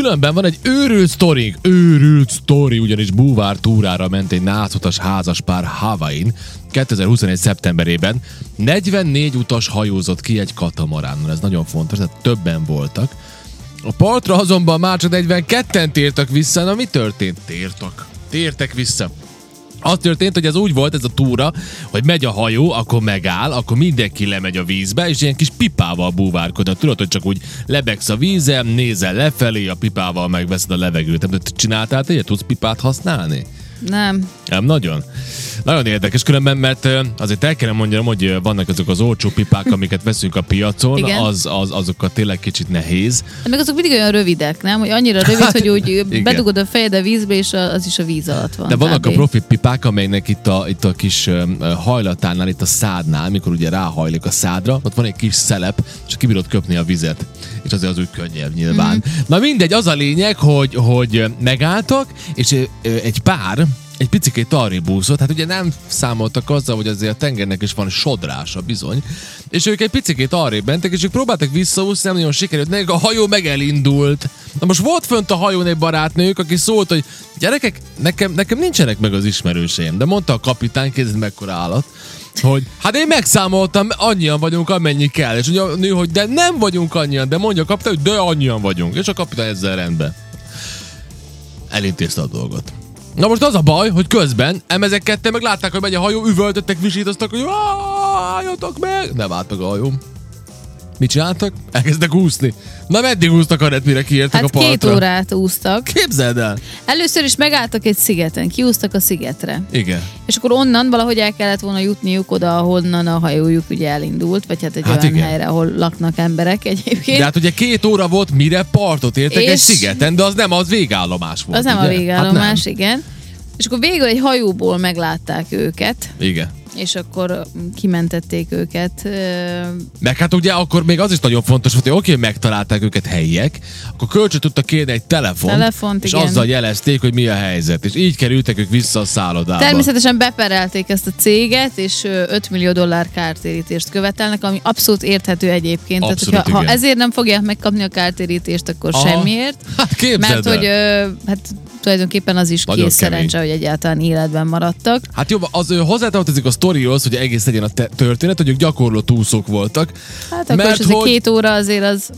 Különben van egy őrült sztori, őrült sztori, ugyanis búvár túrára ment egy nászutas házaspár Havain 2021. szeptemberében. 44 utas hajózott ki egy katamaránon, ez nagyon fontos, tehát többen voltak. A partra azonban már csak 42-en tértek vissza, na mi történt? Tértak. Tértek vissza. Az történt, hogy ez úgy volt, ez a túra, hogy megy a hajó, akkor megáll, akkor mindenki lemegy a vízbe, és ilyen kis pipával búvárkodnak. Tudod, hogy csak úgy lebegsz a vízen, nézel lefelé, a pipával megveszed a levegőt. Nem, te csináltál, te tudsz pipát használni? Nem. Nem, nagyon. Nagyon érdekes különben, mert azért el kellene mondjam, hogy vannak azok az olcsó pipák, amiket veszünk a piacon, Igen. az, az, azokat tényleg kicsit nehéz. De meg azok mindig olyan rövidek, nem? Hogy annyira rövid, Hát, hogy úgy igen. bedugod a fejed a vízbe, és a- az is a víz alatt van. De vannak a kb. profit pipák, amelynek itt a, itt a kis hajlatánál, itt a szádnál, mikor ugye ráhajlik a szádra, ott van egy kis szelep, és ki bírod köpni a vizet. És azért az úgy könnyebb nyilván. Mm. Na mindegy, az a lényeg, hogy, hogy megálltak, és egy pár, egy picikét arrébb úszott, hát ugye nem számoltak azzal, hogy azért a tengernek is van sodrása bizony, és ők egy picikét arrébb mentek, és ők próbáltak visszaúszni, nem nagyon sikerült, nekik a hajó meg elindult. Na most volt fönt a hajón egy barátnők, aki szólt, hogy gyerekek, nekem, nekem nincsenek meg az ismerőseim, de mondta a kapitány, kézed mekkora állat, hogy hát én megszámoltam, annyian vagyunk, amennyi kell. És ugye a nő, hogy de nem vagyunk annyian, de mondja a kapitány, hogy de annyian vagyunk. És a kapitány ezzel rendben. Elintézte a dolgot. Na most az a baj, hogy közben emezek ketten meg látták, hogy megy a hajó, üvöltöttek, visítoztak, hogy "Áh, álljatok meg! Nem állt meg a hajó. Mit csináltak? Elkezdtek úszni. Na meddig úsztak Anett, mire kiértek Hát a partra? két órát úsztak. Képzeld el! Először is megálltak egy szigeten, kiúztak a szigetre. Igen. És akkor onnan valahogy el kellett volna jutniuk oda, ahonnan a hajójuk ugye elindult, vagy hát egy Hát olyan igen. helyre, ahol laknak emberek egyébként. De hát ugye két óra volt, mire partot értek egy És- szigeten, de az nem az végállomás volt. az nem a ugye? végállomás, Hát igen. És akkor végül egy hajóból meglátták őket, nem. Igen. És akkor kimentették őket. Meg hát ugye akkor még az is nagyon fontos volt, hogy oké, megtalálták őket helyiek, akkor kölcsön tudtak kérni egy telefont, Telefont, és igen. azzal jelezték, hogy mi a helyzet. És így kerültek ők vissza a szállodába. Természetesen beperelték ezt a céget, és ö, 5 millió dollár kártérítést követelnek, ami abszolút érthető egyébként. Abszolút, Tehát, hogyha, ha igen. ezért nem fogják megkapni a kártérítést, akkor Aha. semmiért. Hát képzeld Mert el. hogy hát tulajdonképpen az is Nagyon kész kemény. szerencse, hogy egyáltalán életben maradtak. Hát jobb, az hozzátartozik a sztorihoz, hogy egész legyen a te- történet, hogy ők gyakorló túlszók voltak. Hát akkor Mert is hogy- két óra azért az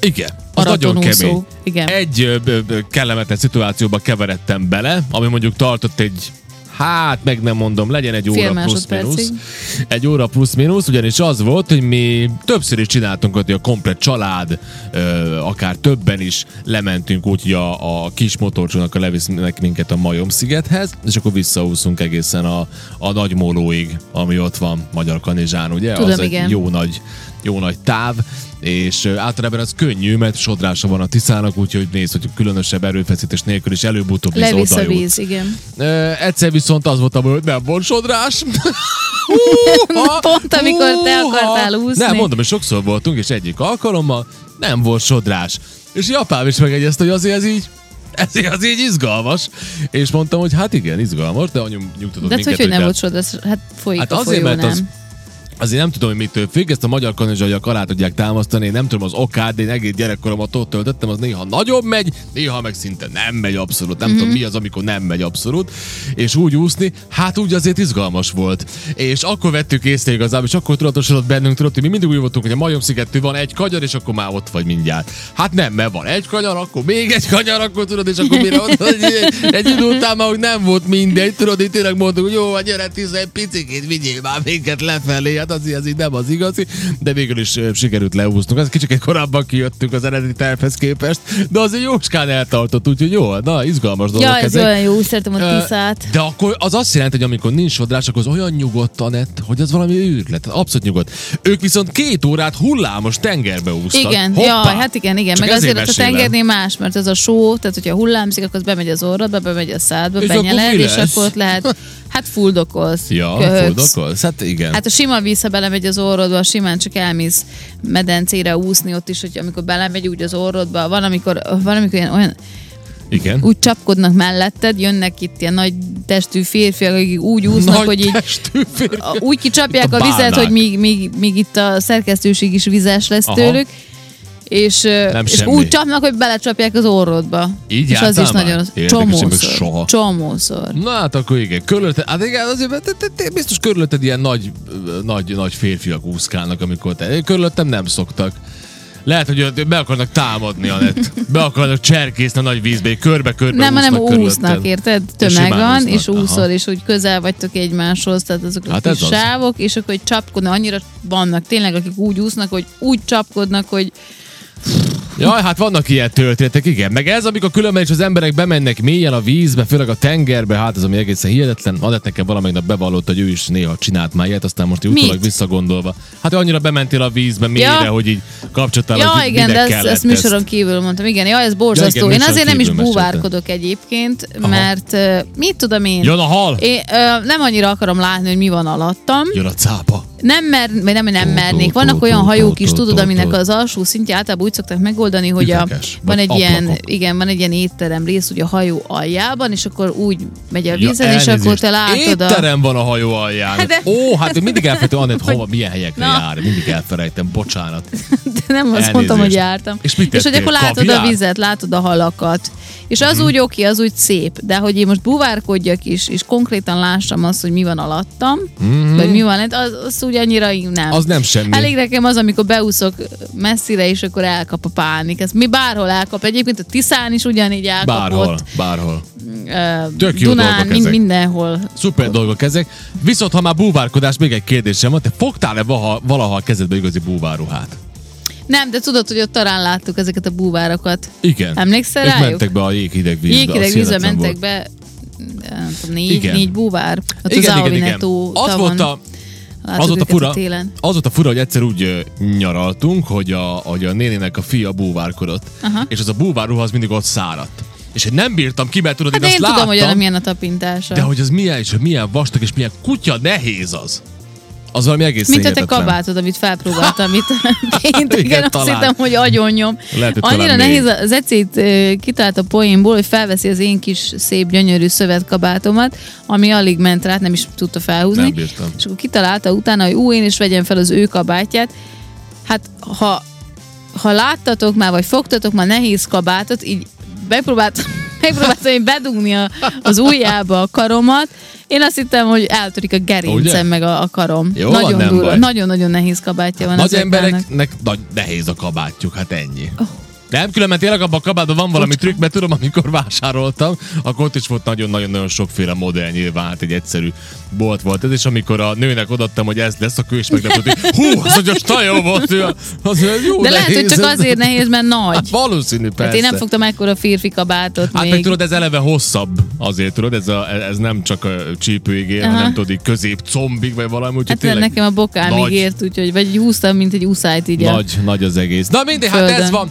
Igen, az nagyon kemény. Igen. Egy ö, ö, kellemetlen szituációba keveredtem bele, ami mondjuk tartott egy Hát, meg nem mondom, legyen egy Fél óra plusz-minusz. Egy óra plusz-minusz, ugyanis az volt, hogy mi többször is csináltunk, hogy a komplet család, ö, akár többen is lementünk úgy, hogy a, a kis motorcsónak levisznek minket a Majom-szigethez, és akkor visszaúszunk egészen a, a Nagymólóig, ami ott van Magyar Kanizsán, ugye? Tudom, az igen. egy jó nagy, jó nagy táv, és általában az könnyű, mert sodrása van a Tiszának, úgyhogy nézd, hogy különösebb erőfeszítés nélkül is előbb-utóbb víz levisz a víz, igen. Ö, egyszer viszont az volt, hogy nem volt sodrás. Pont amikor te Húha! akartál úszni. Nem, mondom, hogy sokszor voltunk, és egyik alkalommal nem volt sodrás. És Japán is megegyezte, hogy azért ez így ezért az így izgalmas. És mondtam, hogy hát igen, izgalmas, de anyum nyugtatott De minket, hogy, hogy nem volt sod, ez, hát folyik Hát a azért, folyó, mert nem? az, azért nem tudom, hogy mitől függ, ezt a magyar kanizsaiak alá tudják támasztani, én nem tudom az okát, de én egész gyerekkoromat ott töltöttem, az néha nagyobb megy, néha meg szinte nem megy abszolút. Nem Mhm. mm-hmm. tudom, mi az, amikor nem megy abszolút. És úgy úszni, hát úgy azért izgalmas volt. És akkor vettük észre igazából, és akkor tudatosodott bennünk, tudod, hogy mi mindig úgy voltunk, hogy a majom szigetű van egy kanyar, és akkor már ott vagy mindjárt. Hát nem, mert van egy kanyar, akkor még egy kanyar, akkor tudod, és akkor mire ott, egy, egy idő után már úgy nem volt mindegy, tudod, itt tényleg mondtuk, hogy jó, hát gyere, tizen picikét, vigyél már minket lefelé, hát az, az így nem az igazi, de végül is sikerült leúsznunk. Az kicsit korábban kijöttünk az eredeti tervhez képest, de azért jócskán eltartott, úgyhogy jó, na, izgalmas dolgok Ja, ez ezek. olyan jó, szeretem a tiszát. De akkor az azt jelenti, hogy amikor nincs sodrás, akkor az olyan nyugodt, Anett, hogy az valami őrület. Abszolút nyugodt. Ők viszont két órát hullámos tengerbe úsztak. Igen, Hoppá! ja, hát igen, igen. Csak meg azért ott a mesélem. tengernél más, mert ez a só, tehát hogyha hullámzik, akkor az bemegy az orrodba, bemegy a szádba, És akkor benyeled, mi és lesz? akkor ott lehet, hát fuldokolsz, Ja, köhögsz. fuldokolsz? Hát igen. Hát a sima víz, ha belemegy az orrodba, simán csak elmész medencére úszni ott is, hogy amikor belemegy úgy az orrodba, van amikor, van amikor ilyen, olyan, igen. úgy csapkodnak melletted, jönnek itt ilyen nagy testű férfiak, akik úgy úsznak, Nagy hogy így úgy kicsapják a a, vizet, hogy míg, míg, míg itt a szerkesztőség is vizes lesz Aha. tőlük, és, Nem és semmi. úgy csapnak, hogy belecsapják az orrodba. Így és az is már? nagyon csomószor. soha. Csomószor. Na hát akkor igen, körülötted, hát igen, azért te, te, te, biztos körülötted ilyen nagy, nagy, nagy férfiak úszkálnak, amikor te, körülöttem nem szoktak. Lehet, hogy be akarnak támadni, Anett. Be akarnak cserkészni a nagy vízbe, körbe-körbe Nem, hanem úsznak érted? Tömeg van, és aha. úszol, és úgy közel vagytok egymáshoz, tehát azok a Hát kis ez az. sávok, és akkor hogy csapkodnak, annyira vannak tényleg, akik úgy úsznak, hogy úgy csapkodnak, hogy Jaj, hát vannak ilyen történetek, igen. Meg ez, amikor különben is az emberek bemennek mélyen a vízbe, főleg a tengerbe, hát ez ami egészen hihetetlen. Adett nekem valamelyik nap bevallott, hogy ő is néha csinált már ilyet, aztán most így Mit? utólag visszagondolva. Hát annyira bementél a vízbe mélyre, Ja. hogy így kapcsolatál, Ja, hogy igen, de ezt, ezt műsoron kívül mondtam. Igen, ja, ez borzasztó. Ja, igen, én azért nem is búvárkodok egyébként, Aha. mert uh, mit tudom én? Jön a hal, Én ö, nem annyira akarom látni, hogy mi van alattam. jön a cápa. Nem, mer, vagy nem, nem mernék. Vannak olyan hajók is, tudod, aminek az alsó szintje általában úgy szokták megoldani, hogy a, van egy ilyen, igen, van egy ilyen étterem rész, ugye a hajó aljában, és akkor úgy megy a vízen, Ja, és akkor te látod a... Étterem van a hajó alján. De- Ó, hát én mindig elfelejtem, Annett, hova, milyen helyekre Na. jár. Mindig elfelejtem, bocsánat. De nem azt Elnézést. mondtam, hogy jártam. És mit és hogy akkor látod Kaviár? a vizet, látod a halakat. És az Mhm. úgy oké, az úgy szép, de hogy én most buvárkodjak is, és konkrétan lássam azt, hogy mi van alattam, vagy mi van az, az úgy annyira nem. Az nem semmi. Elég nekem az, amikor beúszok messzire, és akkor elkap a pánik. Ez mi bárhol elkap. Egyébként a Tiszán is ugyanígy elkapott. Bárhol, bárhol. Ö, Tök jó Dunán, mind, ezek. mindenhol. Szuper dolgok ezek. Viszont ha már búvárkodás, még egy kérdésem van. Te fogtál-e valaha, valaha a kezedbe igazi búvárruhát? Nem, de tudod, hogy ott talán láttuk ezeket a búvárokat. Igen. Emlékszel rájuk? mentek be a jéghideg vízbe. Jéghideg vízbe mentek volt. be, nem tudom, négy, Igen. négy búvár. Ott Igen, az igen, igen. Az volt a, Láttuk az volt a fura, télen. az volt a fura, hogy egyszer úgy nyaraltunk, hogy a, hogy a nénének a fia búvárkodott, Aha. és az a búvárruha az mindig ott száradt. És én nem bírtam ki, mert tudod, Hát én én azt tudom, láttam, hogy milyen a tapintása. de hogy az milyen, és hogy milyen vastag, és milyen kutya nehéz az. Az valami egész Mint a te kabátod, amit felpróbáltam itt pénteken, Igen, azt talán. hittem, hogy agyonnyom. Lehet, hogy Annyira nehéz, még. az ecét kitalált a poénból, hogy felveszi az én kis szép, gyönyörű szövetkabátomat, ami alig ment rá, nem is tudta felhúzni. Nem bírtam. És akkor kitalálta utána, hogy ú, én is vegyem fel az ő kabátját. Hát, ha, ha láttatok már, vagy fogtatok már nehéz kabátot, így megpróbáltam, megpróbáltam én bedugni a, az ujjába a karomat, én azt hittem, hogy eltörik a gerincem, meg a, a karom. Jó van, nagyon nem durva, nagyon-nagyon nehéz kabátja van Nagy embereknek nagy, nehéz a kabátjuk, hát ennyi. Oh. Nem, különben tényleg abban a kabátban van valami trükk, mert tudom, amikor vásároltam, akkor ott is volt nagyon-nagyon-nagyon sokféle modell nyilván, hát egy egyszerű bolt volt ez, és amikor a nőnek odaadtam, hogy ez lesz, akkor ő is meglepett, hogy hú, az hogy nagyon jó volt, ő, az jó De lehet, hogy nehéz csak azért nehéz, mert nagy. Hát valószínű, persze. Hát én nem fogtam ekkora férfi kabátot Hát még. meg tudod, ez eleve hosszabb azért, tudod, ez, a, ez nem csak a csípőig ér, hanem tudod, így közép combig, vagy valami, úgyhogy Hát tényleg nekem a bokámig nagy. ért, úgyhogy vagy húztam, mint egy uszájt így a nagy, nagy az egész. Na mindegy, hát ez van.